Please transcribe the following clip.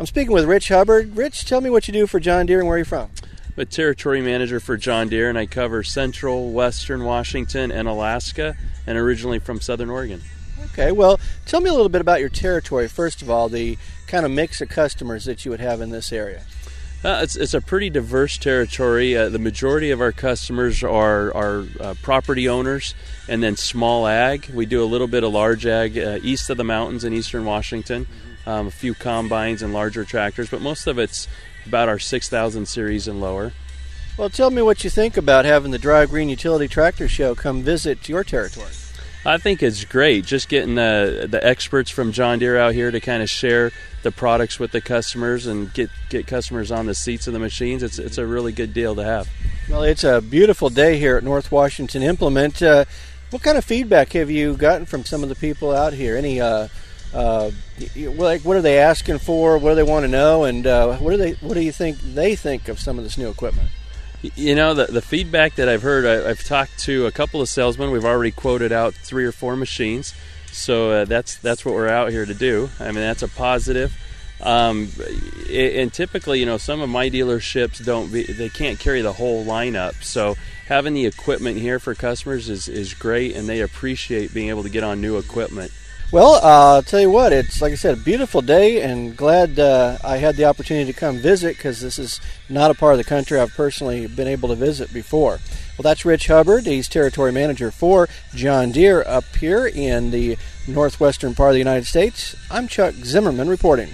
I'm speaking with Rich Hubbard. Rich, tell me what you do for John Deere and where you're from. I'm a territory manager for John Deere, and I cover central, western Washington, and Alaska, and originally from southern Oregon. Okay, well, tell me a little bit about your territory. First of all, the kind of mix of customers that you would have in this area. Uh, it's, it's a pretty diverse territory. Uh, the majority of our customers are, are uh, property owners and then small ag. We do a little bit of large ag uh, east of the mountains in eastern Washington um, a few combines and larger tractors, but most of it's about our 6000 series and lower. Well, tell me what you think about having the Drive Green Utility Tractor Show come visit your territory. I think it's great just getting the the experts from John Deere out here to kind of share the products with the customers and get get customers on the seats of the machines. It's it's a really good deal to have. Well, it's a beautiful day here at North Washington Implement. Uh, what kind of feedback have you gotten from some of the people out here? Any uh, uh, like what are they asking for? What do they want to know? And uh, what do they what do you think they think of some of this new equipment? You know the the feedback that I've heard. I, have talked to a couple of salesmen. We've already quoted out three or four machines, so uh, that's that's what we're out here to do. I mean that's a positive. Um, and typically, you know, some of my dealerships don't be, they can't carry the whole lineup. So having the equipment here for customers is, is great, and they appreciate being able to get on new equipment. Well, uh, I'll tell you what, it's like I said, a beautiful day, and glad uh, I had the opportunity to come visit because this is not a part of the country I've personally been able to visit before. Well, that's Rich Hubbard. He's territory manager for John Deere up here in the northwestern part of the United States. I'm Chuck Zimmerman reporting.